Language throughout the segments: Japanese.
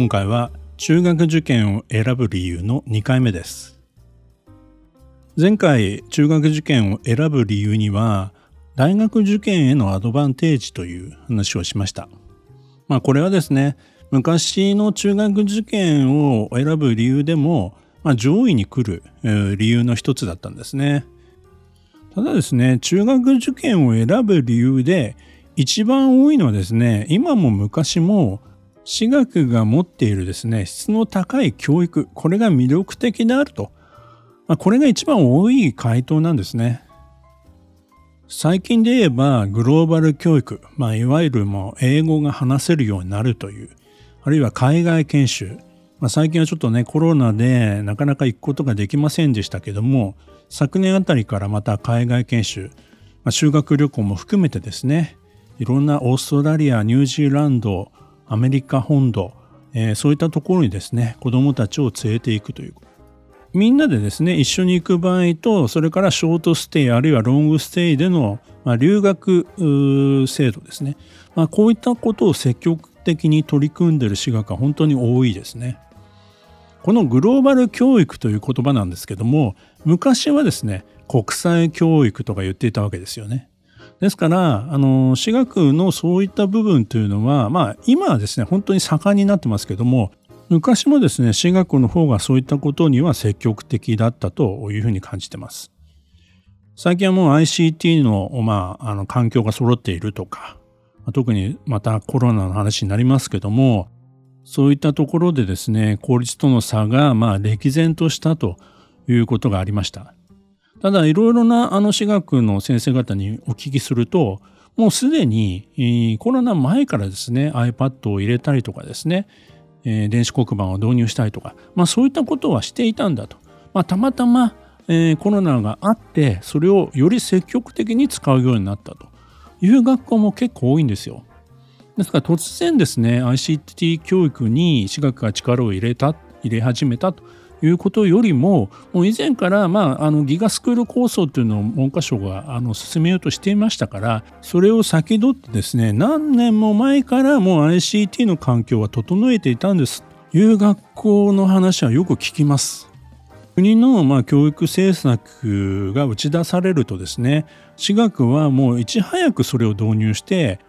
今回は中学受験を選ぶ理由の2回目です。前回中学受験を選ぶ理由には大学受験へのアドバンテージという話をしました。まあこれはですね昔の中学受験を選ぶ理由でも、まあ、上位に来る理由の一つだったんですね。ただですね中学受験を選ぶ理由で一番多いのはですね今も昔も私学が持っているですね、質の高い教育、これが魅力的であると。まあ、これが一番多い回答なんですね。最近で言えばグローバル教育、まあ、いわゆるもう英語が話せるようになるという、あるいは海外研修、まあ、最近はちょっとね、コロナでなかなか行くことができませんでしたけども、昨年あたりからまた海外研修、まあ、修学旅行も含めてですね、いろんなオーストラリア、ニュージーランド、アメリカ本土、えー、そういったところにですね子どもたちを連れていくというみんなでですね一緒に行く場合とそれからショートステイあるいはロングステイでの、まあ、留学制度ですね、まあ、こういったことを積極的に取り組んでいる私学は本当に多いですね。このグローバル教育という言葉なんですけども昔はですね国際教育とか言っていたわけですよね。ですから、あの、私学のそういった部分というのは、まあ、今はですね、本当に盛んになってますけども、昔もですね、私学の方がそういったことには積極的だったというふうに感じてます。最近はもう ICT の、まあ、あの、環境が揃っているとか、特にまたコロナの話になりますけども、そういったところでですね、効率との差が、まあ、歴然としたということがありました。ただいろいろなあの私学の先生方にお聞きするともうすでにコロナ前からですね iPad を入れたりとかですね、電子黒板を導入したりとか、まあ、そういったことはしていたんだと、まあ、たまたま、コロナがあってそれをより積極的に使うようになったと。いう学校も結構多いんですよ。ですから突然ですね ICT 教育に私学が力を入れた入れ始めたと。いうことよりももう以前から、まあ、あのギガスクール構想というのを文科省があの進めようとしていましたからそれを先取ってですね何年も前からもう ICT の環境は整えていたんですという学校の話はよく聞きます。国のまあ教育政策が打ち出されるとですね私学はもういち早くそれを導入して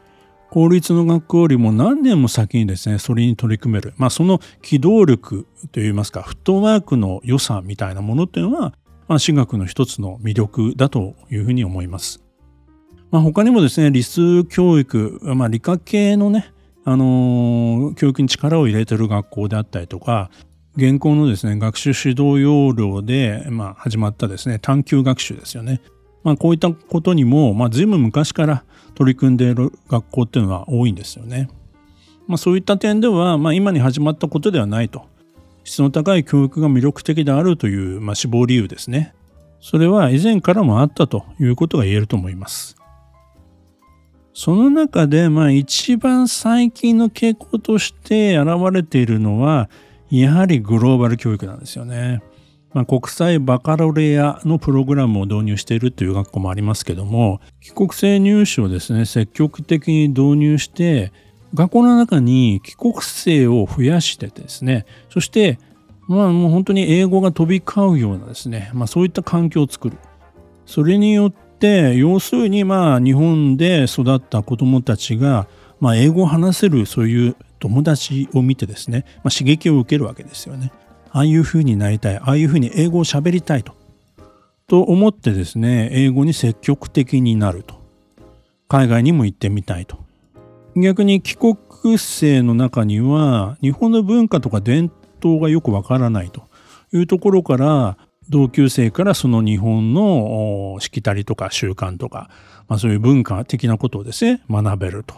公立の学校よりも何年も先にですね、それに取り組める。まあ、その機動力といいますか、フットワークの良さみたいなものっていうのは、まあ、私学の一つの魅力だというふうに思います。まあ、他にもですね、理数教育、まあ、理科系のね、あのー、教育に力を入れてる学校であったりとか、現行のですね、学習指導要領で、まあ、始まったですね、探究学習ですよね。まあ、こういったことにも、まあ、随分昔から取り組んでいる学校っていうのは多いんですよね。まあ、そういった点では、まあ、今に始まったことではないと。質の高い教育が魅力的であるという、まあ、志望理由ですね。それは以前からもあったということが言えると思います。その中で、まあ、一番最近の傾向として現れているのは、やはりグローバル教育なんですよね。まあ、国際バカロレアのプログラムを導入しているという学校もありますけども帰国生入試をですね積極的に導入して学校の中に帰国生を増やしてですねそしてまあもう本当に英語が飛び交うようなですね、まあ、そういった環境を作るそれによって要するにまあ日本で育った子どもたちがまあ英語を話せるそういう友達を見てですね、まあ、刺激を受けるわけですよね。ああいうふうになりたいああいうふうに英語を喋りたいとと思ってですね英語に積極的になると。海外にも行ってみたいと。逆に帰国生の中には日本の文化とか伝統がよくわからないと。いうところから同級生からその日本のしきたりとか習慣とか、まあ、そういう文化的なことをですね学べると、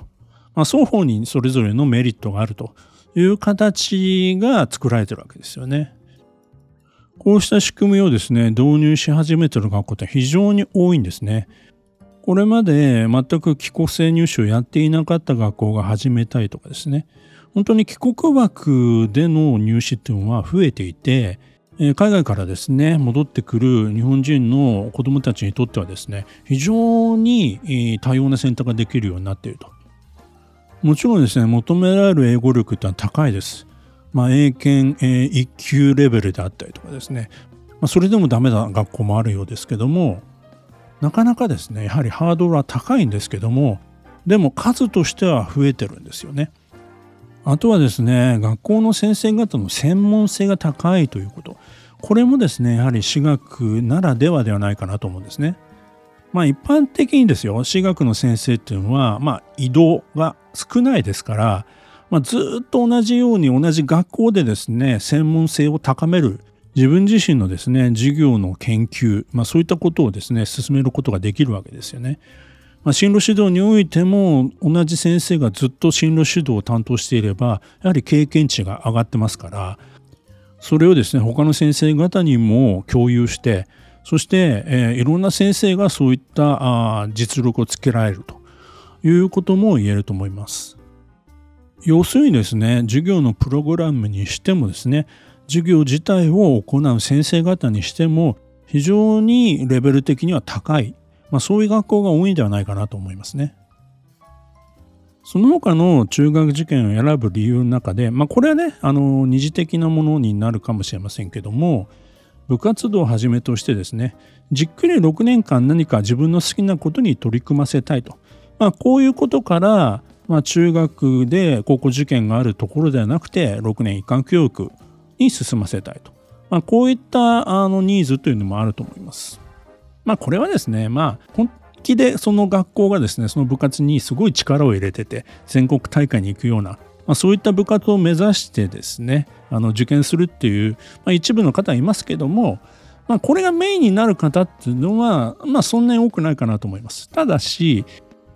まあ、双方にそれぞれのメリットがあると。いう形が作られてるわけですよね。こうした仕組みをですね、導入し始めてる学校って非常に多いんですね。これまで全く帰国生入試をやっていなかった学校が始めたりとかですね、本当に帰国枠での入試っていうのは増えていて、海外からですね、戻ってくる日本人の子どもたちにとってはですね、非常に多様な選択ができるようになっていると。もちろんですね、求められる英語力ってのは高いです。まあ、英検、え1級レベルであったりとかですね、まあ、それでもダメな学校もあるようですけども、なかなかですね、やはりハードルは高いんですけども、でも数としては増えてるんですよね。あとはですね、学校の先生方の専門性が高いということ。これもですね、やはり私学ならではではないかなと思うんですね。まあ一般的にですよ、私学の先生っていうのは、まあ移動が少ないですから、まあ、ずっと同じように同じ学校でですね、専門性を高める自分自身のですね、授業の研究、まあそういったことをですね、進めることができるわけですよね。まあ、進路指導においても同じ先生がずっと進路指導を担当していればやはり経験値が上がってますからそれをですね他の先生方にも共有してそして、えー、いろんな先生がそういったあ実力をつけられるということも言えると思います。要するにですね授業のプログラムにしてもですね授業自体を行う先生方にしても非常にレベル的には高いまあ、そういう学校が多いんではないかなと思いますね。その他の中学受験を選ぶ理由の中で、まあ、これはね、あの、二次的なものになるかもしれませんけども、部活動をはじめとしてですね、じっくり6年間何か自分の好きなことに取り組ませたいと。まあ、こういうことから、まあ、中学で高校受験があるところではなくて、6年一貫教育に進ませたいと。まあ、こういったあのニーズというのもあると思います。まあこれはですね、まあ本気でその学校がですね、その部活にすごい力を入れてて、全国大会に行くような、まあ、そういった部活を目指してですね、あの受験するっていう、まあ、一部の方はいますけども、まあ、これがメインになる方っていうのは、まあ、そんなに多くないかなと思います。ただし、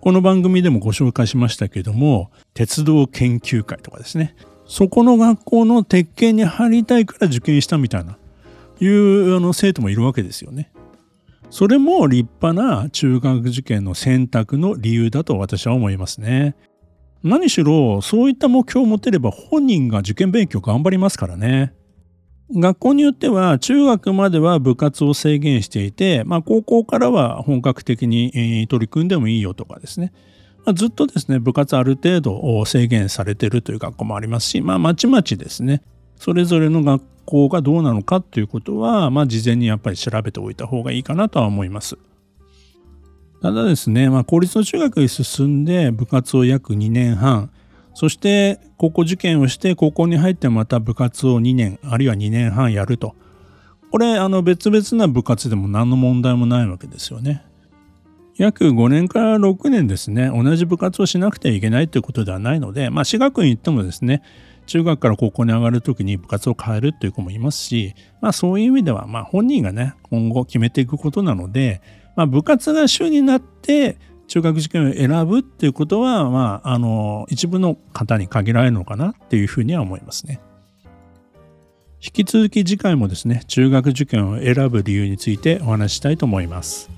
この番組でもご紹介しましたけども、鉄道研究会とかですね、そこの学校の鉄拳に入りたいから受験したみたいな、いうあの生徒もいるわけですよね。それも立派な中学受験の選択の理由だと私は思いますね。何しろそういった目標を持てれば本人が受験勉強頑張りますからね。学校によっては中学までは部活を制限していて、まあ、高校からは本格的に取り組んでもいいよとかですね。まあ、ずっとですね、部活ある程度制限されてるという学校もありますし、まあ、まちまちですね、それぞれの学校がどうなのかということは、まあ、事前にやっぱり調べておいた方がいいかなとは思います。ただですね、まあ、公立の中学に進んで部活を約2年半、そして高校受験をして高校に入ってまた部活を2年、あるいは2年半やると。これ、あの別々な部活でも何の問題もないわけですよね。約5年から6年ですね、同じ部活をしなくてはいけないということではないので、まあ、私学院行ってもですね、中学から高校に上がるときに部活を変えるっていう子もいますし、まあそういう意味では、まあ本人がね、今後決めていくことなので、まあ部活が主になって中学受験を選ぶっていうことは、まあ、あの、一部の方に限られるのかなっていうふうには思いますね。引き続き次回もですね、中学受験を選ぶ理由についてお話したいと思います。